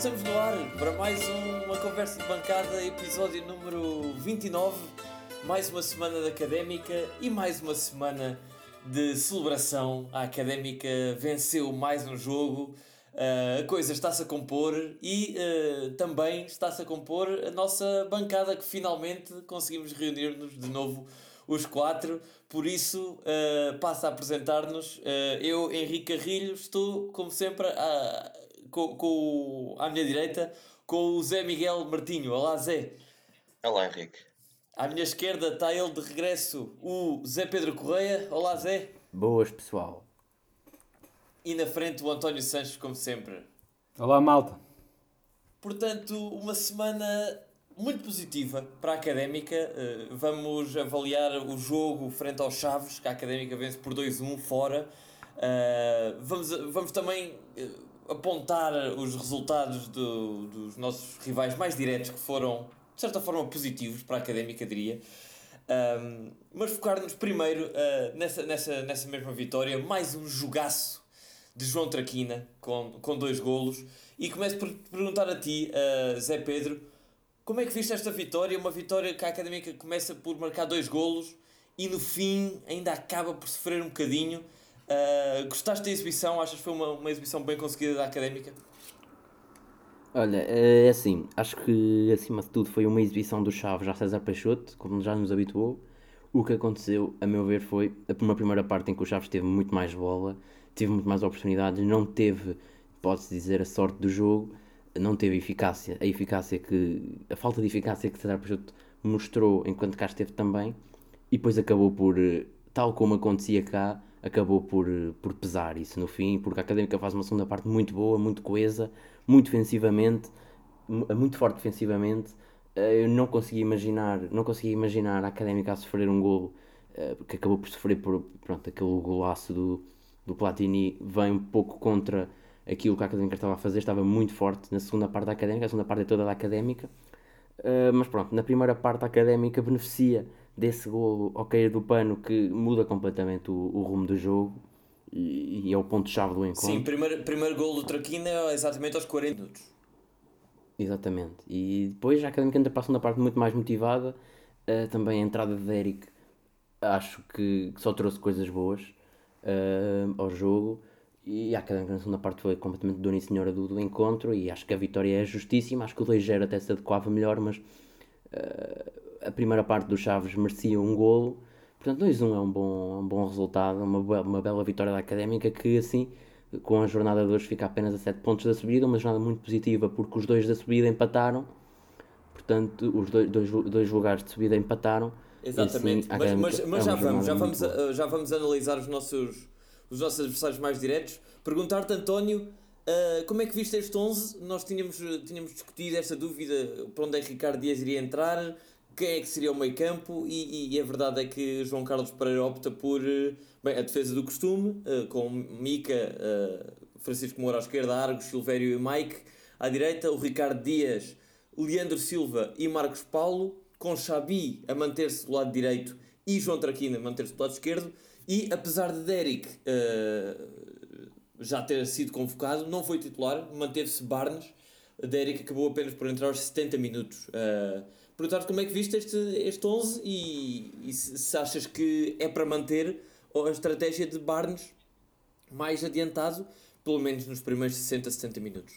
estamos no ar para mais um, uma conversa de bancada, episódio número 29. Mais uma semana de académica e mais uma semana de celebração. A académica venceu mais um jogo, uh, a coisa está-se a compor e uh, também está-se a compor a nossa bancada que finalmente conseguimos reunir-nos de novo os quatro. Por isso, uh, passo a apresentar-nos. Uh, eu, Henrique Carrilho, estou, como sempre, a, com, com, à minha direita com o Zé Miguel Martinho. Olá, Zé. Olá, Henrique. À minha esquerda está ele de regresso, o Zé Pedro Correia. Olá, Zé. Boas, pessoal. E na frente o António Sanches, como sempre. Olá, malta. Portanto, uma semana muito positiva para a Académica. Uh, vamos avaliar o jogo frente aos Chaves, que a Académica vence por 2-1 fora. Uh, vamos, vamos também uh, apontar os resultados do, dos nossos rivais mais diretos, que foram, de certa forma, positivos para a Académica, diria. Um, mas focar-nos primeiro nessa, nessa, nessa mesma vitória, mais um jogaço de João Traquina com, com dois golos. E começo por perguntar a ti, Zé Pedro, como é que viste esta vitória? Uma vitória que a Académica começa por marcar dois golos e no fim ainda acaba por sofrer um bocadinho. Uh, gostaste da exibição? Achas que foi uma, uma exibição bem conseguida da Académica? Olha, é assim, acho que acima de tudo foi uma exibição do Chaves a César Peixoto, como já nos habituou. O que aconteceu, a meu ver, foi uma primeira parte em que o Chaves teve muito mais bola, teve muito mais oportunidades, não teve, pode-se dizer, a sorte do jogo não teve eficácia, a eficácia que a falta de eficácia que César Peixoto mostrou enquanto cá esteve também e depois acabou por, tal como acontecia cá, acabou por, eh, por pesar isso no fim, porque a Académica faz uma segunda parte muito boa, muito coesa, muito defensivamente, muito forte defensivamente. Eh, eu não consegui imaginar, não consegui imaginar a Académica a sofrer um golo que acabou por sofrer por pronto, aquele golaço do, do Platini vem um pouco contra aquilo que a Académica estava a fazer estava muito forte na segunda parte da Académica, a segunda parte é toda da Académica, uh, mas pronto, na primeira parte a Académica beneficia desse golo ao cair do pano que muda completamente o, o rumo do jogo e, e é o ponto-chave do encontro. Sim, primeiro, primeiro golo do Traquina é exatamente aos 40 minutos. Exatamente, e depois a Académica entra para a segunda parte muito mais motivada, uh, também a entrada de Eric acho que, só trouxe coisas boas uh, ao jogo e a Académica na segunda parte foi completamente dona e senhora do, do encontro e acho que a vitória é justíssima, acho que o 2-0 até se adequava melhor, mas uh, a primeira parte dos Chaves merecia um golo, portanto 2-1 é um bom, um bom resultado, uma, uma bela vitória da Académica que assim, com a jornada de hoje fica apenas a 7 pontos da subida, uma jornada muito positiva porque os dois da subida empataram, portanto os dois, dois, dois lugares de subida empataram. Exatamente, assim, mas, mas, mas é já, vamos, já, vamos, já vamos analisar os nossos os nossos adversários mais diretos. Perguntar-te, António, uh, como é que viste este 11? Nós tínhamos, tínhamos discutido esta dúvida para onde é que Ricardo Dias iria entrar, quem é que seria o meio campo, e, e, a verdade é que João Carlos Pereira opta por uh, bem, a defesa do costume, uh, com Mica, Francisco Moura à esquerda, Argos, Silvério e Mike à direita, o Ricardo Dias, Leandro Silva e Marcos Paulo, com Xabi a manter-se do lado direito e João Traquina a manter-se do lado esquerdo, e apesar de Derek já ter sido convocado, não foi titular, manteve-se Barnes. Derek acabou apenas por entrar aos 70 minutos. Uh, Perguntar-te como é que viste este, este 11 e, e se, achas que é para manter a estratégia de Barnes mais adiantado, pelo menos nos primeiros 60, 70 minutos.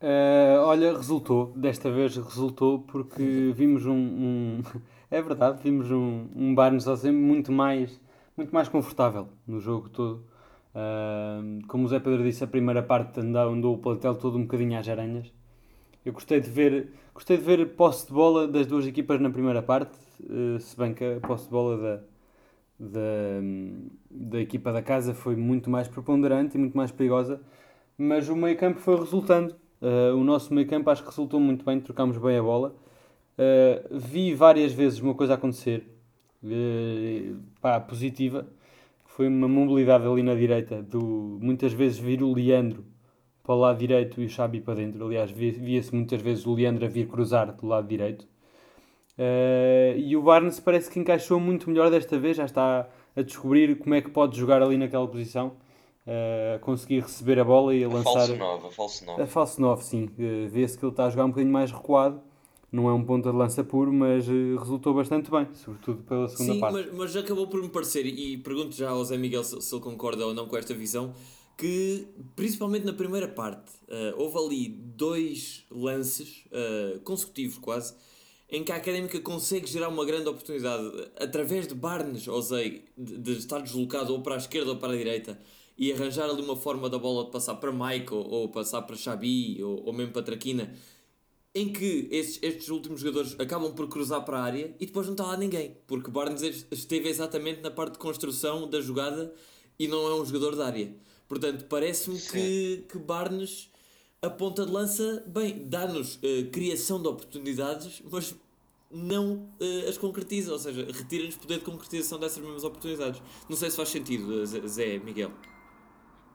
Uh, olha, resultou, desta vez resultou porque vimos um, um é verdade, vimos um, um Barnes ao sempre muito mais muito mais confortável no jogo todo. Uh, como o Zé Pedro disse, a primeira parte andou, andou o plantel todo um bocadinho às aranhas. Eu gostei de ver, gostei de ver posse de bola das duas equipas na primeira parte, uh, se bem que a posse de bola da, da, da equipa da casa foi muito mais preponderante e muito mais perigosa, mas o meio campo foi resultando. Uh, o nosso meio campo acho que resultou muito bem, trocámos bem a bola. Uh, vi várias vezes uma coisa acontecer eh, pá, positiva. Foi uma mobilidade ali na direita, do, muitas vezes vir o Leandro para o lado direito e o Xabi para dentro. Aliás, via-se muitas vezes o Leandro a vir cruzar do lado direito. Uh, e o Barnes parece que encaixou muito melhor desta vez, já está a descobrir como é que pode jogar ali naquela posição. a conseguir receber a bola e a, a lançar. Falso 9, a falso 9. A falso 9, sim. Uh, Vê-se que ele está a jogar um bocadinho mais recuado. Não é um ponta de lança puro, mas uh, resultou bastante bem, sobretudo pela segunda sim, parte. Mas, mas acabou por me parecer, e pergunto já ao Zé Miguel se, se ele concorda ou não com esta visão, que principalmente na primeira parte uh, houve ali dois lances consecutivos quase em que a Académica consegue gerar uma grande oportunidade através de Barnes, ou de, de estar deslocado ou para a esquerda ou para a direita e arranjar ali uma forma da bola de passar para Michael ou passar para Xabi ou, ou mesmo para Traquina em que estes, estes últimos jogadores acabam por cruzar para a área e depois não está lá ninguém porque Barnes esteve exatamente na parte de construção da jogada e não é um jogador da área portanto parece-me que, que Barnes a ponta de lança, bem, dá-nos uh, criação de oportunidades, mas não uh, as concretiza, ou seja, retira-nos poder de concretização dessas mesmas oportunidades. Não sei se faz sentido, eh, Zé, Miguel.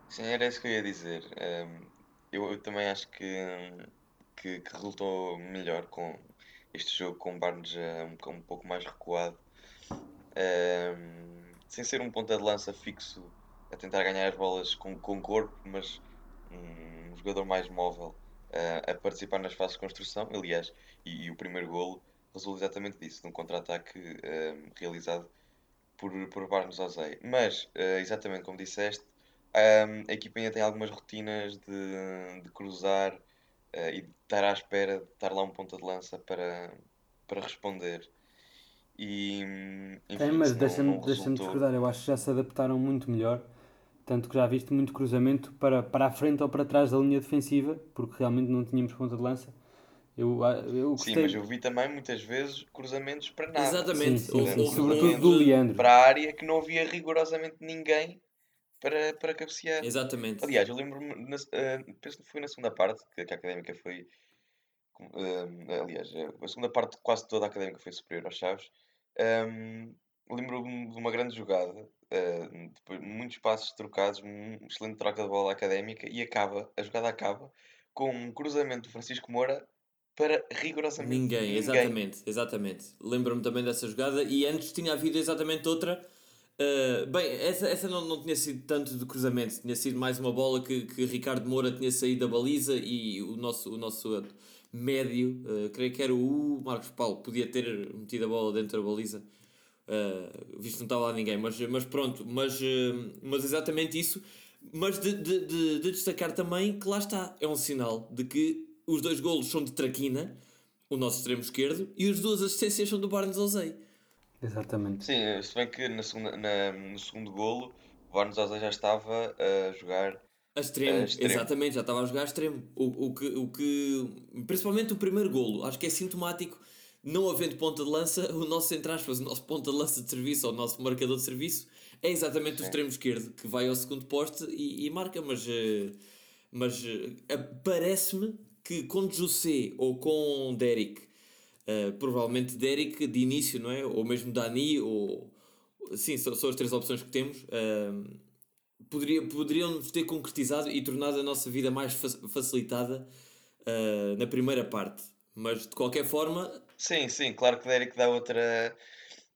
Sim, era isso que eu ia dizer. Um, eu, eu, também acho que, que, que, resultou melhor com este jogo com Barnes um, um pouco mais recuado. Um, sem ser um ponta de lança fixo a tentar ganhar as bolas com, com corpo, mas um jogador mais móvel uh, a participar nas fases de construção. Aliás, e, e o primeiro golo resulta exatamente disso, de um contra-ataque uh, realizado por, por Barnes Ozei. Mas, uh, exatamente como disseste, um, a equipa ainda tem algumas rotinas de, de cruzar e de estar à espera de estar lá um ponta de lança para, para responder. E, enfim, tem, mas deixa-me deixa discordar, eu acho que já se adaptaram muito melhor tanto que já viste muito cruzamento para, para a frente ou para trás da linha defensiva, porque realmente não tínhamos ponta de lança. Eu, ah, eu Sim, mas eu vi também muitas vezes cruzamentos para nada. Exatamente, sim, sim, sim. sobretudo do Leandro. Para a área que não havia rigorosamente ninguém para, para cabecear. Exatamente. Aliás, eu lembro-me, uh, penso que foi na segunda parte, que, que a académica foi. Uh, aliás, a segunda parte, quase toda a académica foi superior aos Chaves. Um, lembro-me de uma grande jogada, uh, depois, muitos passos trocados, um excelente troca de bola académica e acaba, a jogada acaba com um cruzamento do Francisco Moura para rigorosamente ninguém. ninguém. Exatamente, exatamente. Lembro-me também dessa jogada e antes tinha havido exatamente outra. Uh, bem, essa, essa não, não tinha sido tanto de cruzamento, tinha sido mais uma bola que, que Ricardo Moura tinha saído da baliza e o nosso, o nosso médio, uh, creio que era o Marcos Paulo, podia ter metido a bola dentro da baliza Uh, visto que não estava lá ninguém, mas, mas pronto, mas, uh, mas exatamente isso. Mas de, de, de, de, destacar também que lá está, é um sinal de que os dois golos são de Traquina, o nosso extremo esquerdo, e as duas assistências são do Barnes Ozei. Exatamente. Sim, se bem que na segunda, na, no segundo golo o Barnes Ozei já estava a jogar a extremo, a extremo, exatamente, já estava a jogar a extremo. O, o, que, o que, principalmente o primeiro golo, acho que é sintomático não havendo ponta de lança, o nosso, entre aspas, o nosso ponta de lança de serviço, ou o nosso marcador de serviço, é exatamente o extremo esquerdo, que vai ao segundo poste e, e marca, mas, eh, mas eh, parece-me que com José ou com Derek, uh, provavelmente Derek de início, não é? Ou mesmo Dani, ou... Sim, são, são as três opções que temos. Uh, poderia, poderiam ter concretizado e tornado a nossa vida mais facilitada uh, na primeira parte. Mas de qualquer forma, Sim, sim, claro que o Derek dá outra,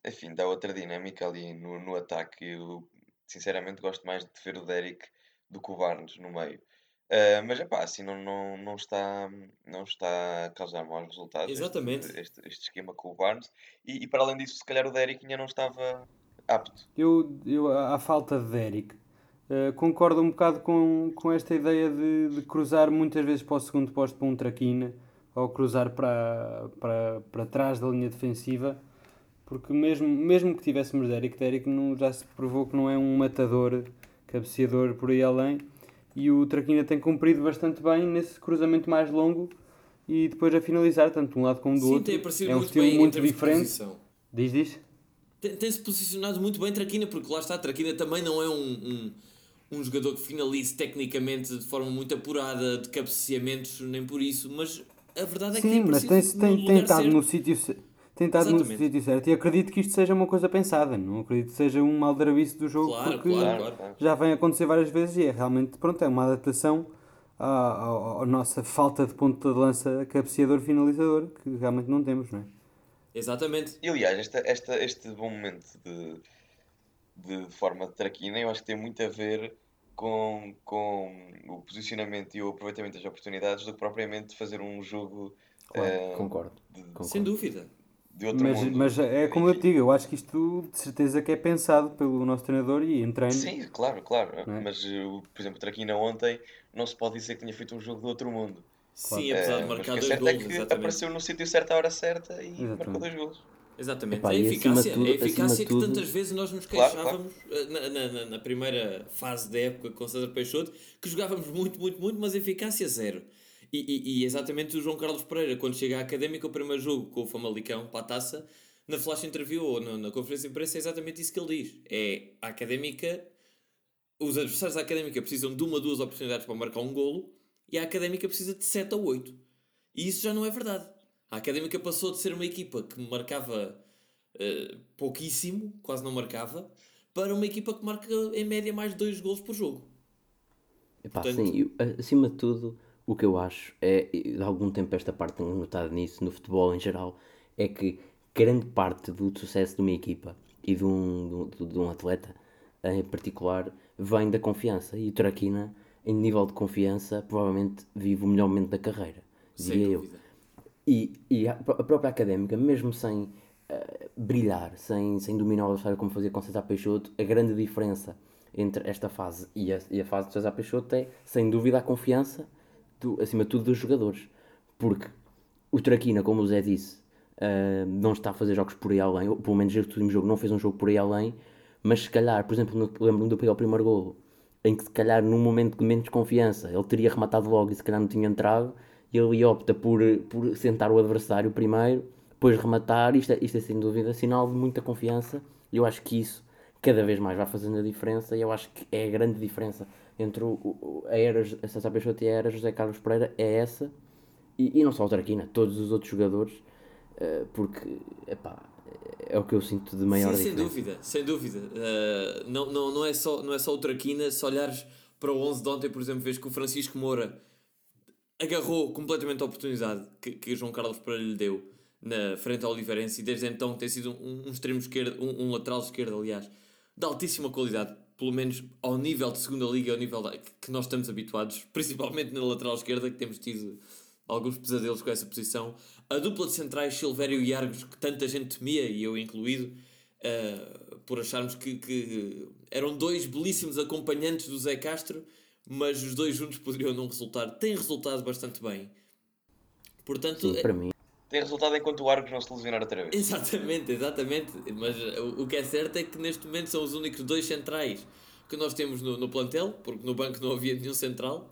enfim, dá outra dinâmica ali no, no ataque. Eu, sinceramente, gosto mais de ver o Derek do que o Barnes no meio. Uh, mas é pá, assim não, não, não, está, não está a causar maus resultados Exatamente. Este, este, este esquema com o Barnes. E, e, para além disso, se calhar o Derek ainda não estava apto. Eu, eu à falta de Derek, uh, concordo um bocado com, com esta ideia de, de cruzar muitas vezes para o segundo posto para um traquina ao cruzar para, para, para trás da linha defensiva, porque mesmo, mesmo que tivéssemos Derek, Derek não, já se provou que não é um matador, cabeceador por aí além, e o Traquina tem cumprido bastante bem nesse cruzamento mais longo e depois a finalizar, tanto de um lado como do Sim, outro. Tem é um estilo muito diferente. Diz, diz? Tem-se posicionado muito bem Traquina, porque lá está, Traquina também não é um, um, um jogador que finalize tecnicamente de forma muito apurada, de cabeceamentos, nem por isso, mas a verdade é que Sim, mas tem, tem, tem estado no sítio tem estado no sítio certo e acredito que isto seja uma coisa pensada, não acredito que seja um maldrabice do jogo claro, porque claro, claro. já vem acontecer várias vezes e é realmente pronto, é uma adaptação à, à, à nossa falta de ponto de lança cabeceador finalizador que realmente não temos, não é? Exatamente. E aliás, esta, esta, este bom momento de, de, de forma de traquina eu acho que tem muito a ver com, com o posicionamento e o aproveitamento das oportunidades do que propriamente fazer um jogo. Claro, uh, concordo, de, concordo. Sem dúvida. De outro mas, mundo. mas é como eu te digo, eu acho que isto de certeza que é pensado pelo nosso treinador e em treino. Sim, claro, claro. É? Mas, por exemplo, o Traquina ontem não se pode dizer que tinha feito um jogo de outro mundo. Sim, apesar de eh, marcar dois gols. É que apareceu no sítio certo à hora certa e exatamente. marcou dois gols. Exatamente, Epá, é a eficácia, tudo, é a eficácia que tudo... tantas vezes nós nos queixávamos claro, claro. Na, na, na, primeira fase da época com César Peixoto, que jogávamos muito, muito, muito, mas eficácia zero. E, e, e, exatamente o João Carlos Pereira, quando chega à Académica, o primeiro jogo com o Famalicão para a taça, na flash interview ou na, na conferência de imprensa, é exatamente isso que ele diz. É a Académica, os adversários da Académica precisam de uma, duas oportunidades para marcar um golo e a Académica precisa de 7 ou 8. E isso já não é verdade. A Académica passou de ser uma equipa que marcava uh, pouquíssimo, quase não marcava, para uma equipa que marca em média mais de 2 gols por jogo. Epá, Portanto... sim, eu, acima de tudo, o que eu acho é, de algum tempo esta parte tenho notado nisso, no futebol em geral, é que grande parte do sucesso de uma equipa e de um, de, de um atleta em particular vem da confiança. E o Traquina, em nível de confiança, provavelmente vive o melhor momento da carreira, diria eu. E, e a, própria académica, mesmo sem uh, brilhar, sem, sem dominar o adversário como fazia com César Peixoto, a grande diferença entre esta fase e a, e a fase de César Peixoto é, sem dúvida, a confiança, do, acima de tudo, dos jogadores. Porque o Traquina, como o Zé disse, uh, não está a fazer jogos por aí além, ou pelo menos este último jogo não fez um jogo por aí além, mas se calhar, por exemplo, lembro-me do pegar o primeiro golo, em que se calhar num momento de menos confiança ele teria rematado logo e se calhar não tinha entrado, e ele opta por, por sentar o adversário primeiro, depois rematar. Isto é, isto é sem dúvida sinal de muita confiança. E eu acho que isso cada vez mais vai fazendo a diferença. E eu acho que é a grande diferença entre o, o, a era a César Peixoto e a era José Carlos Pereira. É essa. E, e não só o Traquina, todos os outros jogadores. Uh, porque, epá, é o que eu sinto de maior Sim, diferença. sem dúvida, sem dúvida. Uh, não, não, não, é só, não é só o Traquina, se olhares para o 11 de ontem, por exemplo, vês que o Francisco Moura agarrou completamente a oportunidade que, que João Carlos Pereira lhe deu na frente ao Oliveirense e desde então tem sido um, um extremo esquerdo, um, um, lateral esquerdo, aliás, de altíssima qualidade, pelo menos ao nível de segunda liga, ao nível da, que nós estamos habituados, principalmente na lateral esquerda, que temos tido alguns pesadelos com essa posição. A dupla de centrais, Silvério e Argos, que tanta gente temia, e eu incluído, uh, por acharmos que, que eram dois belíssimos acompanhantes do Zé Castro, mas os dois juntos poderiam não resultar. Tem resultado bastante bem. Portanto, Sim, para mim. Tem resultado enquanto o Argos não se lesionar outra vez. Exatamente, exatamente. Mas o, o que é certo é que neste momento são os únicos dois centrais que nós temos no, no plantel, porque no banco não havia nenhum central.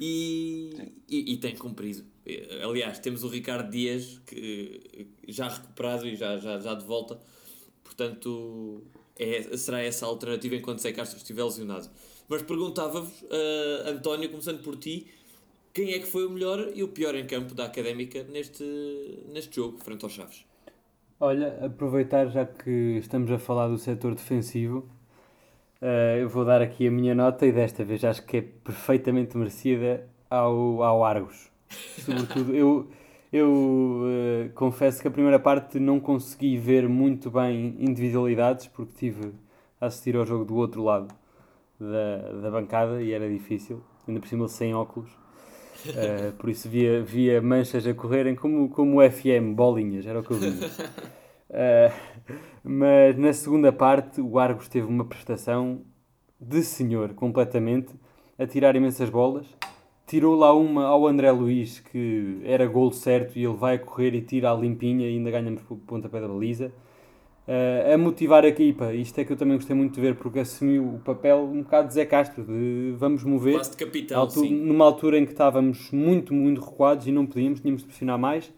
E, e, e, tem cumprido. Aliás, temos o Ricardo Dias, que já recuperado e já, já, já de volta. Portanto, é, será essa a alternativa enquanto Zé Castro estiver lesionado. Mas perguntava-vos, uh, António, começando por ti, quem é que foi o melhor e o pior em campo da Académica neste, neste jogo, frente aos Chaves? Olha, aproveitar já que estamos a falar do setor defensivo, uh, eu vou dar aqui a minha nota e desta vez acho que é perfeitamente merecida ao, ao Argos. Sobretudo, eu, eu uh, confesso que a primeira parte não consegui ver muito bem individualidades porque tive a assistir ao jogo do outro lado da, da bancada e era difícil, ainda por cima sem óculos. Uh, por isso via, via manchas a correrem como, como o FM, bolinhas, era o que eu via. Uh, mas na segunda parte o Argos teve uma prestação de senhor, completamente, a tirar imensas bolas. Tirou lá uma ao André Luiz, que era gol certo, e ele vai correr e tira a limpinha e ainda ganhamos o pontapé da baliza uh, a motivar a equipa. Isto é que eu também gostei muito de ver, porque assumiu o papel um bocado de Zé Castro, de vamos mover. de capitão, altura. Numa altura em que estávamos muito, muito recuados e não podíamos, tínhamos de pressionar mais.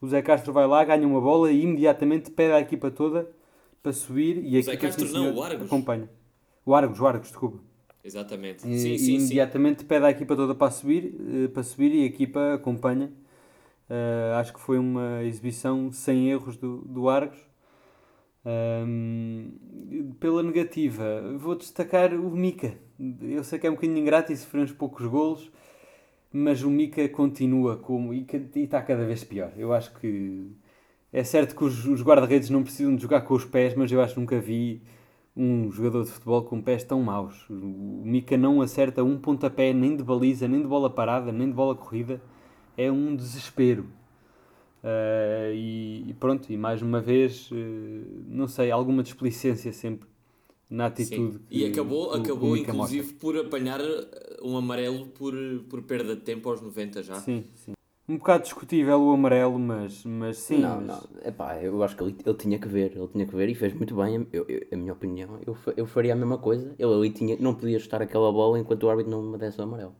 O Zé Castro vai lá, ganha uma bola e imediatamente pede à equipa toda para subir e a Zé Castro sim, não, o Argos. acompanha. O Argos, o Argos, desculpa. Exatamente. E, sim, e sim, imediatamente sim. pede à equipa toda para subir, eh, para subir e a equipa acompanha. Uh, acho que foi uma exibição sem erros do, do Argos. Um, pela negativa, vou destacar o Mika. Eu sei que é um bocadinho ingrato e sofreu uns poucos golos, mas o Mika continua como e, está cada vez pior. Eu acho que é certo que os, os guarda-redes não precisam de jogar com os pés, mas eu acho que nunca vi um jogador de futebol com pés tão maus. O Mica não acerta um pontapé nem de baliza, nem de bola parada, nem de bola corrida. É um desespero. Uh, e, e, pronto, e mais uma vez, uh, não sei, alguma displicência sempre na atitude. e acabou, que, acabou inclusive mostra. por apanhar um amarelo por, por perda de tempo aos 90 já. Sim, sim. Um bocado discutível o amarelo, mas, mas sim. Não, mas... não. Epá, eu acho que ele, ele tinha que ver, ele tinha que ver e fez muito bem. Eu, eu, a minha opinião, eu, eu faria a mesma coisa. Ele ali tinha, não podia estar aquela bola enquanto o árbitro não me desse o amarelo.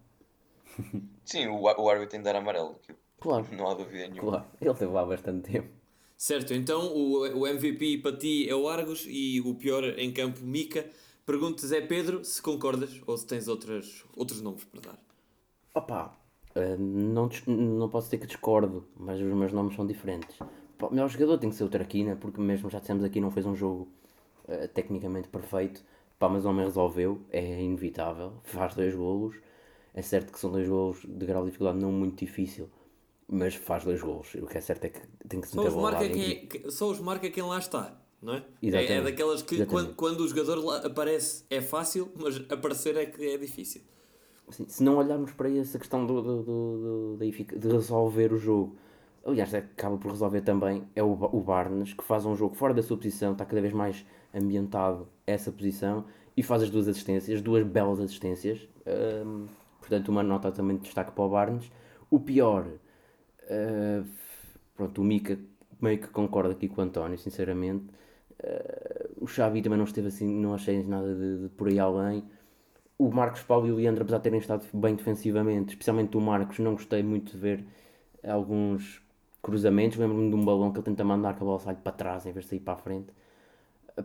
Sim, o, o árbitro tem de dar amarelo. Claro. Não há dúvida nenhuma. Claro, ele teve lá bastante tempo. Certo, então o, o MVP para ti é o Argos e o pior em campo, Mica. Pergunto-te, Zé Pedro, se concordas ou se tens outras, outros nomes para dar. Opa, eh, não, não posso dizer que discordo, mas os meus nomes são diferentes. O melhor jogador tem que ser o Traquina, porque mesmo já dissemos aqui, não fez um jogo uh, tecnicamente perfeito. Pá, mas o homem resolveu, é inevitável, faz dois golos. É certo que são dois golos de grau de dificuldade não muito difícil, mas faz dois golos. O que é certo é que tem que se meter só os marca quem, é, Só os marca quem lá está, não é? É, é, daquelas que quando, quando o jogador lá aparece é fácil, mas aparecer é que é difícil. Assim, se não olharmos para essa questão do, do, do, do, de resolver o jogo, aliás, acaba por resolver também, é o, o Barnes, que faz um jogo fora da sua posição, está cada vez mais ambientado essa posição e faz as duas assistências, duas belas assistências. Portanto, uma nota também de destaque para o Barnes. O pior, uh, pronto, o Mika meio que concorda aqui com o António, sinceramente. Uh, o Xavi também não esteve assim, não achei nada de, de por aí além o Marcos Paulo e o Leandro, apesar de terem estado bem defensivamente, especialmente o Marcos, não gostei muito de ver alguns cruzamentos. Lembro-me de um balão que ele tenta mandar que a bola sai para trás em vez de sair para a frente.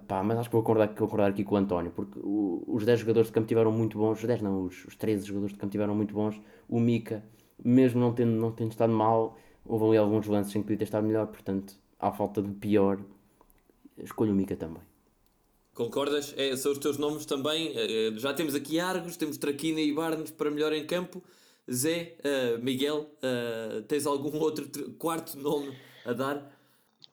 Pá, mas acho que vou acordar, acordar aqui com o António, porque o, os 10 jogadores de campo tiveram muito bons, os 10 não, os, os 13 jogadores de campo tiveram muito bons. O Mika, mesmo não tendo, não tendo estado mal, houve ali alguns lances em que podia ter estado melhor, portanto, à falta de pior, escolho o Mika também. Concordas? É, são os teus nomes também. Eh, eh, já temos aqui Argos, temos Traquina e Barnes para melhor em campo. Zé, uh, Miguel, uh, tens algum outro quarto nome a dar?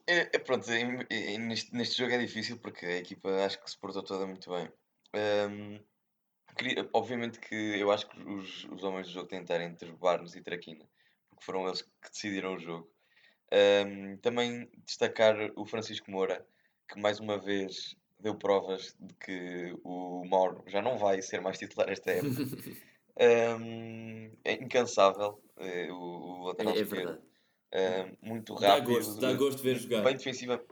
É, é pronto, é, é, neste, neste jogo é difícil porque a equipa acho que se portou toda muito bem. Um, queria, obviamente que eu acho que os, os homens do jogo tentaram entre Barnes e Traquina, porque foram eles que decidiram o jogo. Um, também destacar o Francisco Moura, que mais uma vez deu provas de que o Mauro já não vai ser mais titular esta época. um, é incansável é, o, o lateral é, é verdade. Um, muito rápido. Dá gosto, dá gosto de ver jogar. Bem defensiva.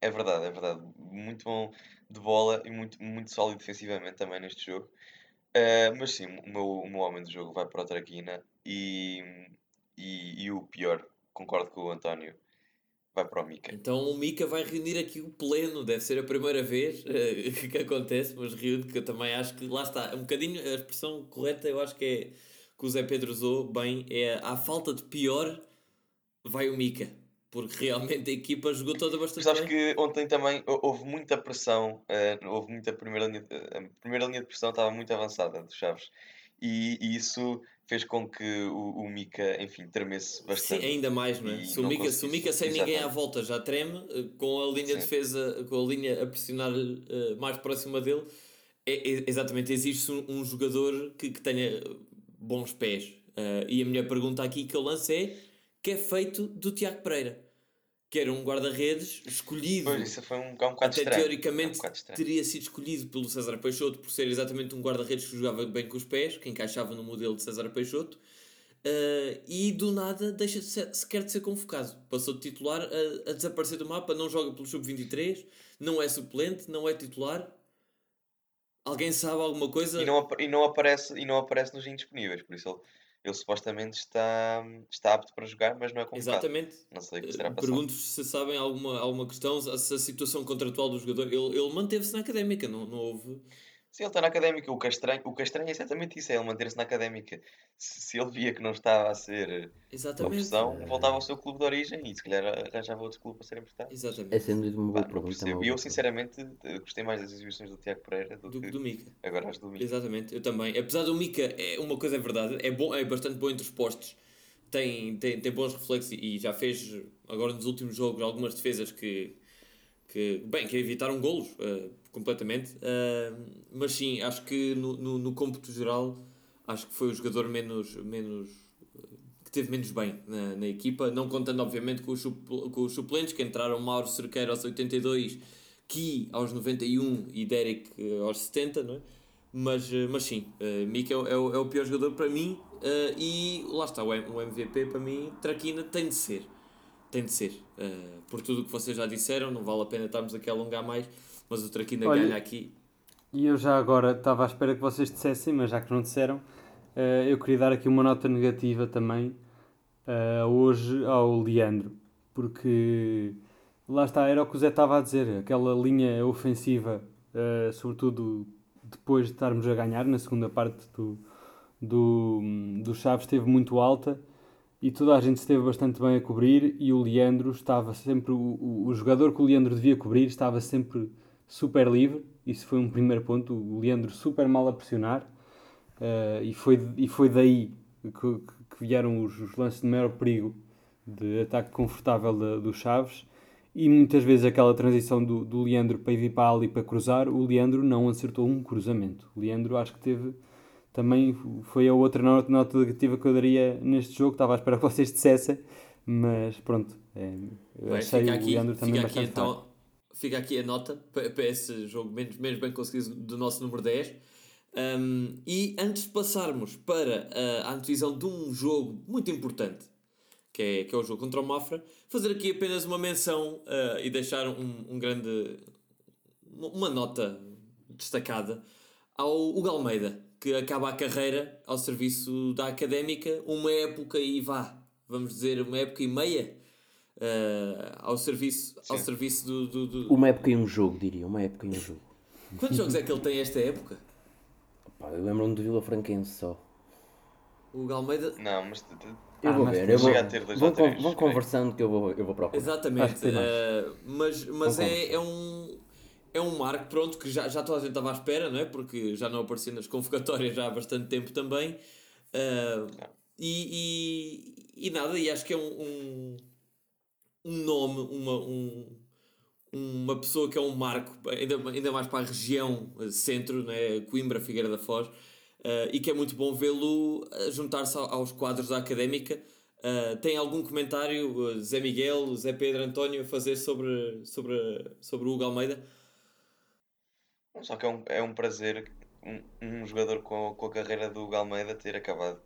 É verdade, é verdade. Muito bom de bola e muito, muito sólido defensivamente também neste jogo. Uh, mas sim, o meu, o meu homem do jogo vai para o Traquina e, e, e o pior, concordo com o António, vai para o Mika. Então o Mika vai reunir aqui o pleno, deve ser a primeira vez uh, que acontece, mas reúne, que eu também acho que lá está, um bocadinho a expressão correta, eu acho que é que o Zé Pedro usou bem, é à falta de pior vai o Mika. Porque realmente a equipa jogou toda bastante Mas acho que ontem também houve muita pressão, uh, houve muita primeira linha, de, a primeira linha de pressão estava muito avançada dos Chaves. E, e, isso fez com que o, o Mika, enfim, tremesse bastante. Sim, ainda mais, não é? Se o, Mika, se o Mika sem Exatamente. ninguém à volta já treme, eh, com a linha de defesa, com a linha a pressionar uh, mais próxima dele, é, é, exatamente, existe um, um jogador que, que, tenha bons pés. Uh, e a minha pergunta aqui que eu lance é: que é feito do Tiago Pereira? que era um guarda-redes escolhido. Pois, isso foi um, um bocado até estranho. teoricamente um teria sido escolhido pelo César Peixoto por ser exatamente um guarda-redes que jogava bem com os pés, que encaixava no modelo de César Peixoto. Uh, e do nada deixa -se, sequer de ser convocado. Passou de titular a, a desaparecer do mapa, não joga pelo sub-23, não é suplente, não é titular. Alguém sabe alguma coisa? E não, e não, aparece, e não aparece nos indisponíveis, por isso ele ele supostamente está, está apto para jogar, mas não é convocado. Exatamente. Não sei o que será Pergunto-vos se sabem alguma, alguma questão, se a situação contratual do jogador. Ele, ele manteve-se na académica, não, não houve. Sim, ele está na académica. O que é estranho, o que é, estranho é exatamente isso: é ele manter-se na académica. Se, se, ele via que não estava a ser exatamente. uma opção, voltava ao seu clube de origem e se calhar arranjava outro clube para ser emprestado. Exatamente. É sendo uma boa pergunta. E eu, sinceramente, gostei mais das exibições do Tiago Pereira do, do que do Mika. Agora as do Mika. Exatamente, eu também. Apesar do Mika, é uma coisa é verdade, é, bom, é bastante bom entre os postos. Tem, tem, tem bons reflexos e já fez agora nos últimos jogos algumas defesas que que, bem, que evitaram golos uh, completamente, uh, mas sim, acho que no, no, no cômputo geral, acho que foi o jogador menos, menos que teve menos bem na, na equipa, não contando obviamente com os, com os suplentes que entraram Mauro Cerqueira aos 82, Ki aos 91 e Derek aos 70, não é? Mas, mas sim, uh, Mika é, é, é, o pior jogador para mim uh, e lá está, o, o MVP para mim, Traquina tem de ser tem de ser. Uh, por tudo o que vocês já disseram, não vale a pena estarmos aqui a alongar mais, mas o Traquina Olha, ganha aqui. E eu já agora estava à espera que vocês dissessem, mas já que não disseram, uh, eu queria dar aqui uma nota negativa também uh, hoje ao Leandro, porque lá está, era o que o Zé estava a dizer, aquela linha ofensiva, sobretudo depois de estarmos a ganhar na segunda parte do, do, do Chaves, esteve muito alta e toda a gente esteve bastante bem a cobrir e o Leandro estava sempre, o, o, jogador que o Leandro devia cobrir estava sempre super livre, isso foi um primeiro ponto, o Leandro super mal a pressionar. Uh, e, foi, e foi daí que, que vieram os, os, lances de maior perigo de ataque confortável de, do Chaves. E muitas vezes aquela transição do, do Leandro para ir para ali para cruzar, o Leandro não acertou um cruzamento, o Leandro acho que teve também foi a outra nota negativa que eu daria neste jogo. Estava à espera que vocês dissessem, mas pronto. É, eu Bem, achei aqui, o Leandro também fica bastante aqui, então, Fica aqui a nota para, para esse jogo menos, menos bem conseguido do nosso número 10. Um, e antes de passarmos para a, a antevisão de um jogo muito importante, que é, que é o jogo contra o Mafra, fazer aqui apenas uma menção uh, e deixar um, um grande. uma nota destacada ao Hugo Almeida que acaba a carreira ao serviço da académica, uma época e vá, vamos dizer, uma época e meia uh, ao serviço, ao serviço do, do, do, Uma época e um jogo, diria, uma época e um jogo. Quantos jogos é que ele tem esta época? Pá, eu lembro-me do Vila Franquense só. O Galmeida. Não, mas. Eu vou ah, ver, eu vou, vão, três, vão conversando que eu vou, eu vou procurar. Exatamente, uh, mas, mas é, é um é um marco, pronto, que já, já toda a gente estava à espera, não é? Porque já não aparecia nas convocatórias já há bastante tempo também. Uh, e, e, e, nada, e acho que é um, um, um nome, uma, um, uma pessoa que é um marco, ainda, ainda mais para a região eh, centro, não é? Coimbra, Figueira da Foz, uh, e que é muito bom vê-lo juntar-se aos quadros da académica. Uh, tem algum comentário, Zé Miguel, Zé Pedro António, a fazer sobre, sobre, sobre o Hugo Almeida? Só que é um, é um prazer um, um jogador com, com a carreira do Galmeida ter acabado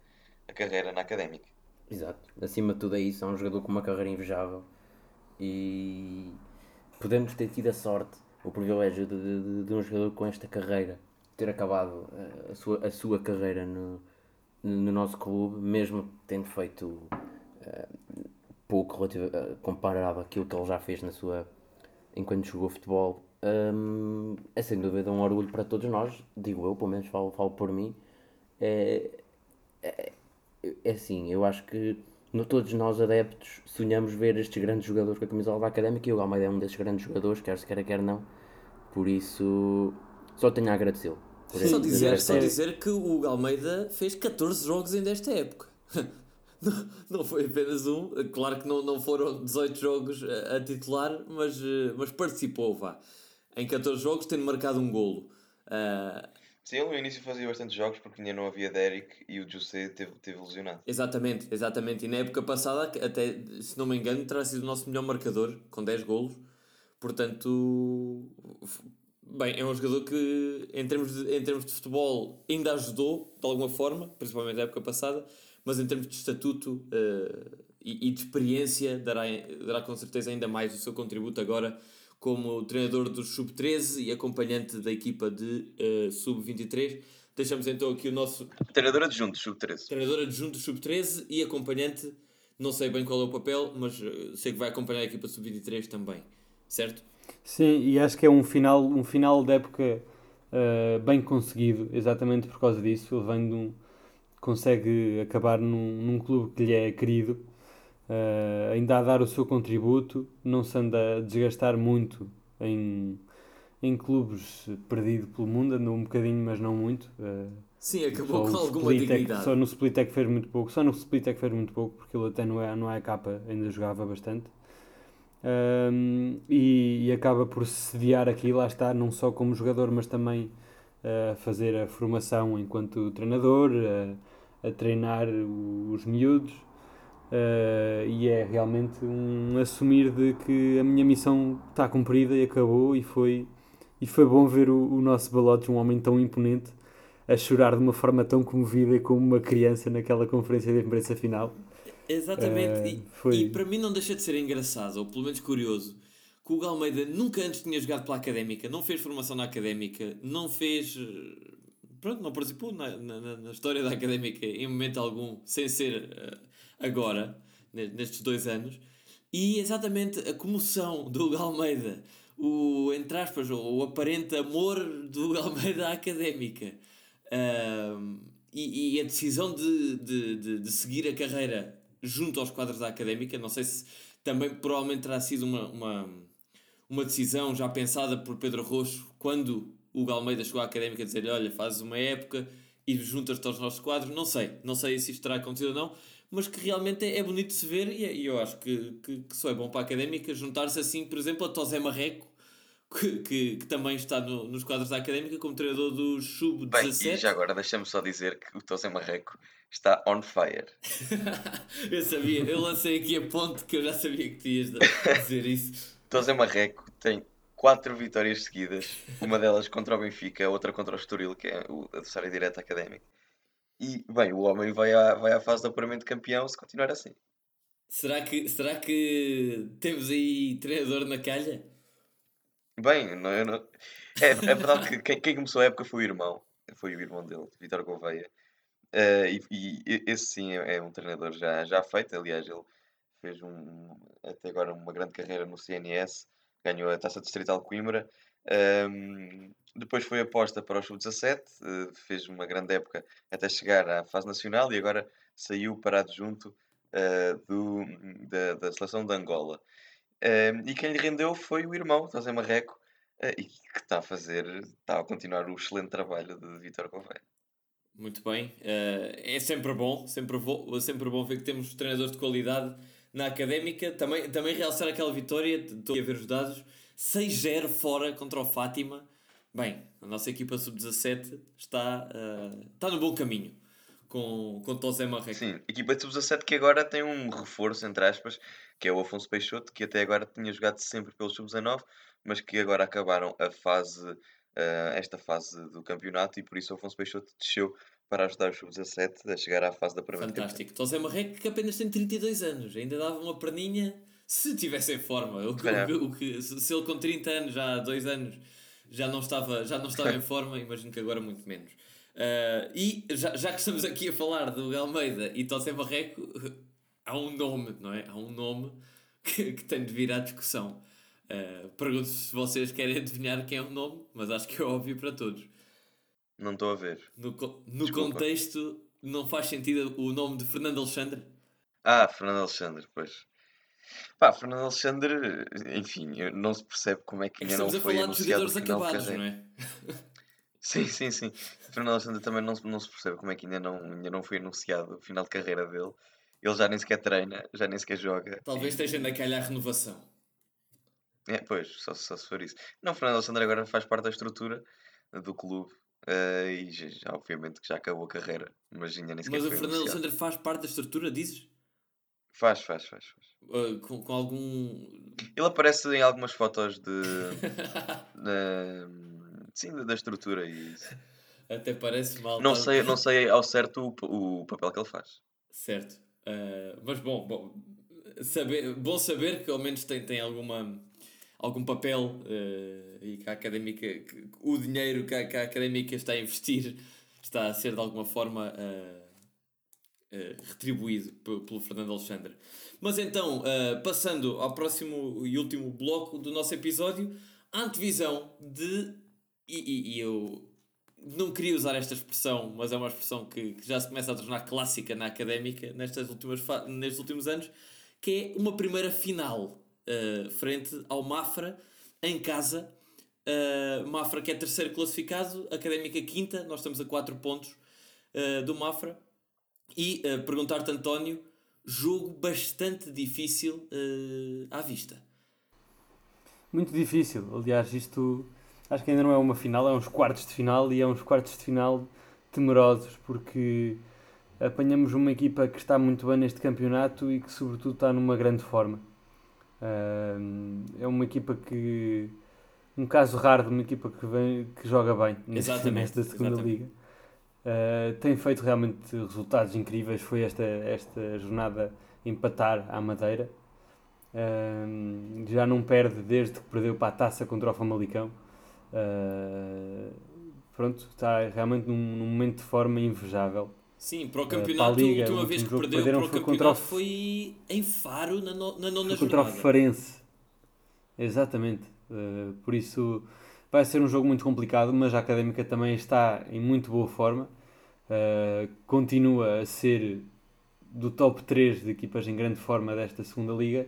a carreira na académica. Exato. Acima de tudo é isso, é um jogador com uma carreira invejável e podemos ter tido a sorte, o privilégio de, de, de um jogador com esta carreira ter acabado a, a sua, a sua carreira no, no nosso clube, mesmo tendo feito uh, pouco relativo, uh, comparado àquilo que ele já fez na sua enquanto jogou futebol um, é sem dúvida um orgulho para todos nós, digo eu, pelo menos falo, falo por mim. É, é, é assim, eu acho que no, todos nós adeptos sonhamos ver estes grandes jogadores com a camisola da Académica e o Galmeida é um desses grandes jogadores, quer se queira, quer não. Por isso, só tenho a agradecê-lo. Só dizer, só dizer que o Galmeida fez 14 jogos ainda esta época. Não, não foi apenas um, claro que não, não foram 18 jogos a, a titular, mas, mas participou, vá em 14 jogos, tendo marcado um golo. Uh, Sim, ele no início fazia bastante jogos porque ainda não havia Derek e o José teve, teve lesionado. Exatamente, exatamente. E na época passada, até se não me engano, terá sido o nosso melhor marcador, com 10 golos. Portanto, bem, é um jogador que, em termos de, em termos de futebol, ainda ajudou de alguma forma, principalmente na época passada, mas em termos de estatuto uh, e, e, de experiência, dará, dará com certeza ainda mais o seu contributo agora como treinador do Sub-13 e acompanhante da equipa de uh, Sub-23. Deixamos então aqui o nosso. Treinador adjunto Sub-13. Treinador adjunto Sub-13 e acompanhante, não sei bem qual é o papel, mas uh, sei que vai acompanhar a equipa Sub-23 também, certo? Sim, e acho que é um final, um final de época uh, bem conseguido, exatamente por causa disso. Ele vem de um, consegue acabar num, num clube que lhe é querido uh, ainda a dar o seu contributo, não se anda a desgastar muito em, em clubes perdido pelo mundo, andou um bocadinho, mas não muito. Uh, Sim, acabou com alguma dignidade. só no Split é que fez muito pouco, só no Split é que fez muito pouco, porque ele até não é, não é a capa, ainda jogava bastante. um, e, e, acaba por sediar aqui, lá está, não só como jogador, mas também a uh, fazer a formação enquanto treinador, a, a treinar os miúdos. Uh, e é realmente um assumir de que a minha missão está cumprida e acabou e foi, e foi bom ver o, o nosso Balotes, um homem tão imponente, a chorar de uma forma tão comovida como uma criança naquela conferência de imprensa final. Exatamente, uh, e, foi... e, para mim não deixa de ser engraçado, ou pelo menos curioso, que o Galmeida nunca antes tinha jogado pela académica, não fez formação na académica, não fez. Pronto, não participou na, na, na história da académica em momento algum, sem ser uh, agora, nestes dois anos, e exatamente a comoção do Almeida, o, entre aspas, o aparente amor do Almeida à académica. E, e, a decisão de, de, de, de, seguir a carreira junto aos quadros da académica, não sei se também provavelmente terá sido uma, uma, uma decisão já pensada por Pedro Roxo quando o Galmeida chegou à académica a dizer olha, fazes uma época e juntas-te aos nossos quadros, não sei, não sei se isto terá acontecido ou não, mas que realmente é, é bonito de se ver e, é, e eu acho que, que, que, só é bom para a académica juntar-se assim, por exemplo, a Tosé Marreco, que, que, que também está no, nos quadros da académica como treinador do Sub-17. Bem, e já agora deixa-me só dizer que o Tosé Marreco está on fire. eu sabia, eu lancei aqui a ponte que eu já sabia que tu ias dizer isso. Tosé Marreco tem quatro vitórias seguidas, uma delas contra o Benfica, a outra contra o Estoril, que é o adversário direto académico. E, bem, o homem vai à, vai à fase de apuramento de campeão se continuar assim. Será que, será que temos aí treinador na calha? Bem, não, eu não... É, é verdade que quem, quem, começou a época foi o irmão. Foi o irmão dele, Vitor Gouveia. Uh, e, e, esse sim é, é, um treinador já, já feito. Aliás, ele fez um, até agora uma grande carreira no CNS, ganhou a taça distrital de Coimbra. Um, depois foi aposta para o Sub-17, uh, fez uma grande época até chegar à fase nacional e agora saiu para adjunto uh, do, da, da seleção de Angola. Uh, e quem lhe rendeu foi o irmão, José Marreco, uh, e que está a fazer, está a continuar o excelente trabalho de Vitor Gouveia. Muito bem, é sempre bom, sempre, sempre bom ver que temos treinadores de qualidade na académica. Também, também realçar aquela vitória, estou a ver os dados, 6-0 fora contra o Fátima. Bem, a nossa equipa sub-17 está, uh, está no bom caminho com, com Tosé Marreco. Sim, equipa de sub-17 que agora tem um reforço, entre aspas, que é o Afonso Peixoto, que até agora tinha jogado sempre pelo sub-19, mas que agora acabaram a fase, uh, esta fase do campeonato e por isso o Afonso Peixoto desceu para ajudar o sub-17 a chegar à fase da primeira Fantástico. Tosé Marreco que apenas tem 32 anos, ainda dava uma perninha se tivesse em forma. O, o, o, que, se ele com 30 anos, já há 2 anos, já não estava, já não estava em forma, imagino que agora muito menos. Uh, e já, já que estamos aqui a falar do Almeida e Tossé Barreco, há um nome, não é? Há um nome que, que tem de vir à discussão. Uh, pergunto se vocês querem adivinhar quem é o nome, mas acho que é óbvio para todos. Não estou a ver. No, no contexto, não faz sentido o nome de Fernando Alexandre? Ah, Fernando Alexandre, pois. Pá, Fernando Alexandre, enfim, não se percebe como é que ainda Estamos não foi anunciado. Estamos a falar de jogadores acabados, não é? Sim, sim, sim. Fernando Alexandre também não, não se percebe como é que ainda não, ainda não foi anunciado o final de carreira dele. Ele já nem sequer treina, já nem sequer joga. Talvez esteja na calha a renovação. É, pois, só, só se for isso. Não, Fernando Alexandre agora faz parte da estrutura do clube. Uh, e já, obviamente que já acabou a carreira, mas ainda nem sequer Mas o Fernando anunciado. Alexandre faz parte da estrutura, dizes? Faz, faz, faz. faz. Uh, com, com, algum. Ele aparece em algumas fotos de. sim, da estrutura e isso. Até parece mal. Não, sei, não sei ao certo o, o papel que ele faz. Certo. Uh, mas bom, bom, saber, bom saber que ao menos tem, tem alguma, algum papel uh, e que a académica, que, o dinheiro que a, que a académica está a investir está a ser de alguma forma. Uh, uh, retribuído pelo Fernando Alexandre. Mas então, passando ao próximo e último bloco do nosso episódio, a antevisão de. E, e, e, eu não queria usar esta expressão, mas é uma expressão que, que já se começa a tornar clássica na académica nestas últimas nestes últimos anos, que é uma primeira final uh, frente ao Mafra em casa. Uh, Mafra que é terceiro classificado, Académica quinta, nós estamos a 4 pontos uh, do Mafra. E perguntar-te, António, jogo bastante difícil uh, à vista. muito difícil. Aliás, isto acho que ainda não é uma final, é uns quartos de final e é uns quartos de final temerosos porque apanhamos uma equipa que está muito bem neste campeonato e que sobretudo está numa grande forma. É uma equipa que um caso raro de uma equipa que, vem, que joga bem nesta, nesta segunda exatamente. liga. Uh, tem feito realmente resultados incríveis. Foi esta, esta jornada empatar à Madeira. Uh, já não perde desde que perdeu para a taça contra o Famalicão. Uh, pronto, está realmente num, num, momento de forma invejável. Sim, para o campeonato, para a, Liga, a última vez que perdeu para o foi campeonato o... foi em Faro, na, no, na nona foi jornada. Contra o Farense. Exatamente. Uh, por isso vai ser um jogo muito complicado, mas a Académica também está em muito boa forma. Uh, continua a ser do top 3 de equipas em grande forma desta segunda liga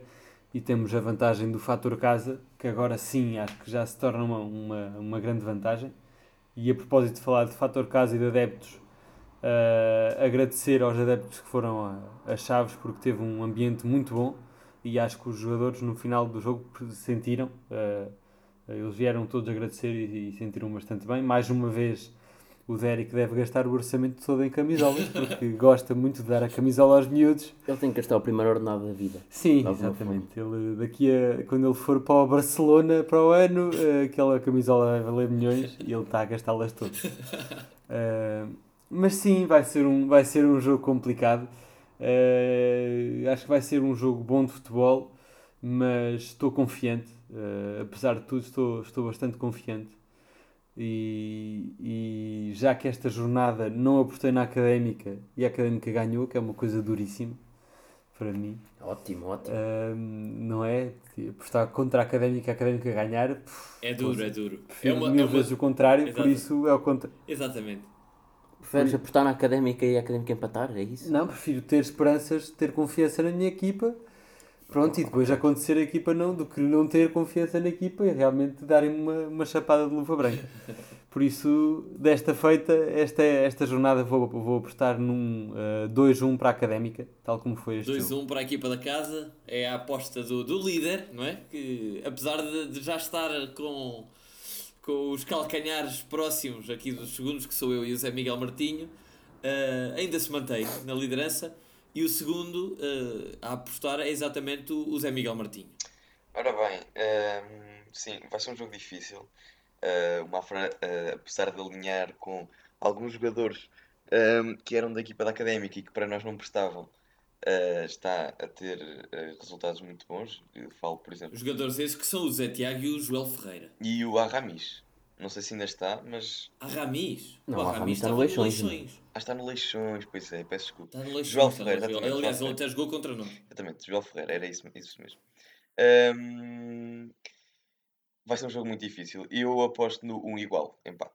e temos a vantagem do fator casa, que agora sim acho que já se torna uma, uma, uma grande vantagem. E a propósito de falar de fator casa e de adeptos, uh, agradecer aos adeptos que foram a, a Chaves porque teve um ambiente muito bom e acho que os jogadores no final do jogo sentiram. Uh, eles vieram todos agradecer e, e, sentiram bastante bem. Mais uma vez, o Derek deve gastar o orçamento todo em camisolas, porque gosta muito de dar a camisola aos miúdos. Ele tem que gastar o primeiro ordenado da vida. Sim, exatamente. Ele, daqui a, quando ele for para o Barcelona para o ano, uh, aquela camisola vai valer milhões e ele está a gastá-las todas. Uh, mas sim, vai ser um, vai ser um jogo complicado. Uh, acho que vai ser um jogo bom de futebol, mas estou confiante. Uh, apesar de tudo, estou, estou bastante confiante. E, e já que esta jornada não apostei na académica e a académica ganhou, que é uma coisa duríssima para mim. Ótimo, ótimo. Uh, não é? Apostar contra a académica a académica ganhar. é duro, é duro. É uma, mil é uma... vezes o contrário, Exato. por isso é o contra. Exatamente. Preferes apostar na académica e a académica empatar? É isso? Não, prefiro ter esperanças, ter confiança na minha equipa. Pronto, e depois acontecer a equipa não, do que não ter confiança na equipa e realmente darem uma, uma chapada de luva branca. Por isso, desta feita, esta, esta jornada vou, vou apostar num uh, eh, 2-1 para a Académica, tal como foi este 2-1 para a equipa da casa, é a aposta do, do líder, não é? Que apesar de, de já estar com com os calcanhares próximos aqui dos segundos, que sou eu e o Zé Miguel Martinho, uh, ainda se mantém na liderança. E o segundo uh, a apostar é exatamente o, Zé Miguel Martinho. Ora bem, sim, vai ser um jogo difícil. Uh, o Mafra, apesar de alinhar com alguns jogadores que eram da equipa da Académica e que para nós não prestavam, uh, está a ter resultados muito bons. Eu falo, por exemplo. Os jogadores esses que são o Zé Tiago e o Joel Ferreira. E o Aramis. Não sei se ainda está, mas. Aramis? Não, o Aramis está no Leixões. Leixões. Ah, está no Leixões, pois é, peço desculpa. Está no Leixões. Joel Ferreira, exatamente. Aliás, ele até jogou contra nós. Exatamente, Joel Ferreira, era isso, isso mesmo. Um... Vai ser um jogo muito difícil. E eu aposto no um igual, empate.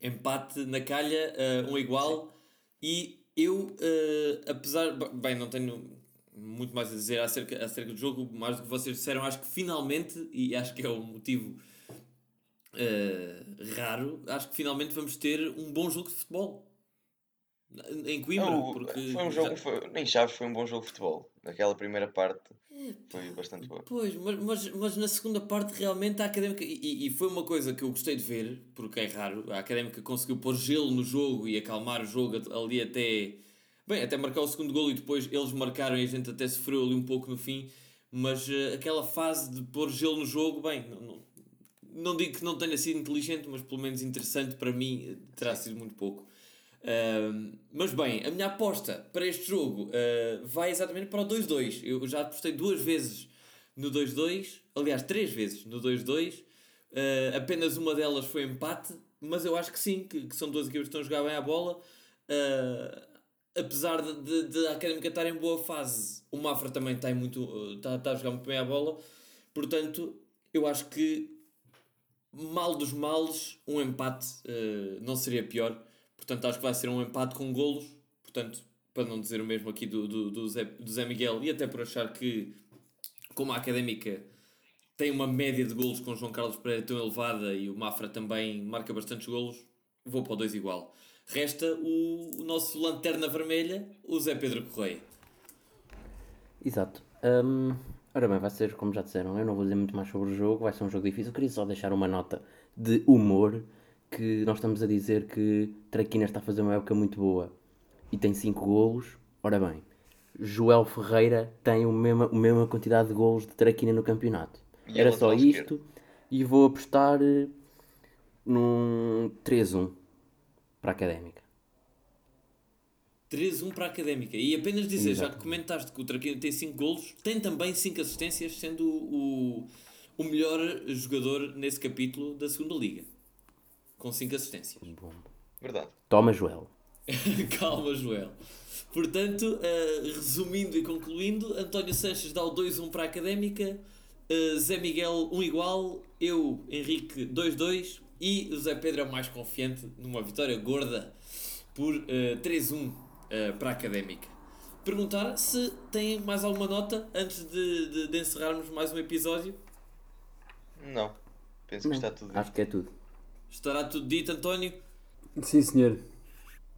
Empate na calha, uh, um igual. Sim. E eu, uh, apesar. Bem, não tenho muito mais a dizer acerca, acerca do jogo, mais do que vocês disseram. Acho que finalmente, e acho que é o motivo uh, raro, acho que finalmente vamos ter um bom jogo de futebol. Em Coimbra, não, porque foi um jogo, foi, nem Chaves foi um bom jogo de futebol. Aquela primeira parte foi bastante boa. Pois, mas, mas, mas na segunda parte realmente a Académica, e, e foi uma coisa que eu gostei de ver, porque é raro, a Académica conseguiu pôr gelo no jogo e acalmar o jogo ali até, bem, até marcar o segundo gol e depois eles marcaram e a gente até sofreu ali um pouco no fim, mas uh, aquela fase de pôr gelo no jogo, bem, não, não, não digo que não tenha sido inteligente, mas pelo menos interessante para mim terá sido muito pouco. Mas bem, a minha aposta para este jogo uh, vai exatamente para o 2-2. Eu já apostei duas vezes no 2-2, aliás, três vezes no 2-2. Uh, ah, apenas uma delas foi empate, mas eu acho que sim, que, que são duas equipas que estão a jogar bem a bola. apesar de, de, de, a Académica estar em boa fase, o Mafra também está, muito, está, está a jogar muito bem a bola. Portanto, eu acho que mal dos males, um empate não seria pior. Portanto, acho que vai ser um empate com golos. Portanto, para não dizer o mesmo aqui do, do, do, Zé, do Zé Miguel, e até por achar que, como a académica tem uma média de golos com João Carlos Pereira tão elevada e o Mafra também marca bastantes golos, vou para o 2 igual. Resta o, o, nosso lanterna vermelha, o Zé Pedro Correia. Exato. Um, Ora bem, vai ser como já disseram, eu não vou dizer muito mais sobre o jogo, vai ser um jogo difícil. Eu queria só deixar uma nota de humor que nós estamos a dizer que Traquina está a fazer uma época muito boa e tem 5 golos. Ora bem, Joel Ferreira tem a mesma, a mesma quantidade de golos de Traquina no campeonato. E Era só isto e vou apostar eh, num 3-1 para a Académica. 3-1 para a Académica. E apenas dizer, já Exato. que comentaste que o Traquina tem 5 golos, tem também 5 assistências, sendo o, o melhor jogador nesse capítulo da segunda Liga. Com 5 assistências. Bom. Verdade. Toma, Joel. Calma, Joel. Portanto, eh, resumindo e concluindo, António Sanches dá o 2-1 para a Académica, eh, Zé Miguel 1 igual, eu, Henrique 2-2 e o Zé Pedro é o mais confiante numa vitória gorda por eh, 3-1 eh, para a Académica. Perguntar se têm mais alguma nota antes de, de- de encerrarmos mais um episódio. Não. Penso que está tudo. Acho que é tudo. Estará tudo dito, António? Sim, senhor.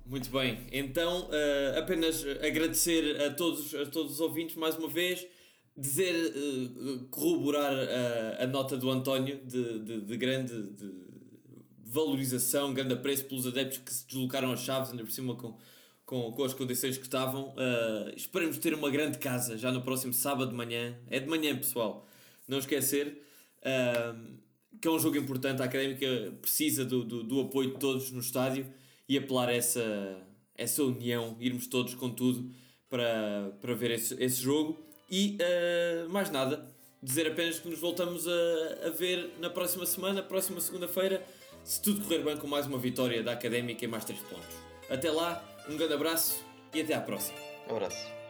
Muito bem, então eh, apenas agradecer a todos, a todos os ouvintes mais uma vez, dizer, eh, corroborar eh, a nota do António de, de, de grande de valorização, grande apreço pelos adeptos que se deslocaram às chaves, ainda por cima com, com, com as condições que estavam. Eh, esperemos ter uma grande casa já no próximo sábado de manhã. É de manhã, pessoal, não esquecer. eh, que é um jogo importante, a Académica precisa do, do, do apoio de todos no estádio e apelar a essa, essa união, irmos todos com tudo para, para ver esse, esse jogo. E eh, mais nada, dizer apenas que nos voltamos a, a ver na próxima semana, próxima segunda-feira, se tudo correr bem com mais uma vitória da Académica e mais 3 pontos. Até lá, um grande abraço e até à próxima. Um abraço.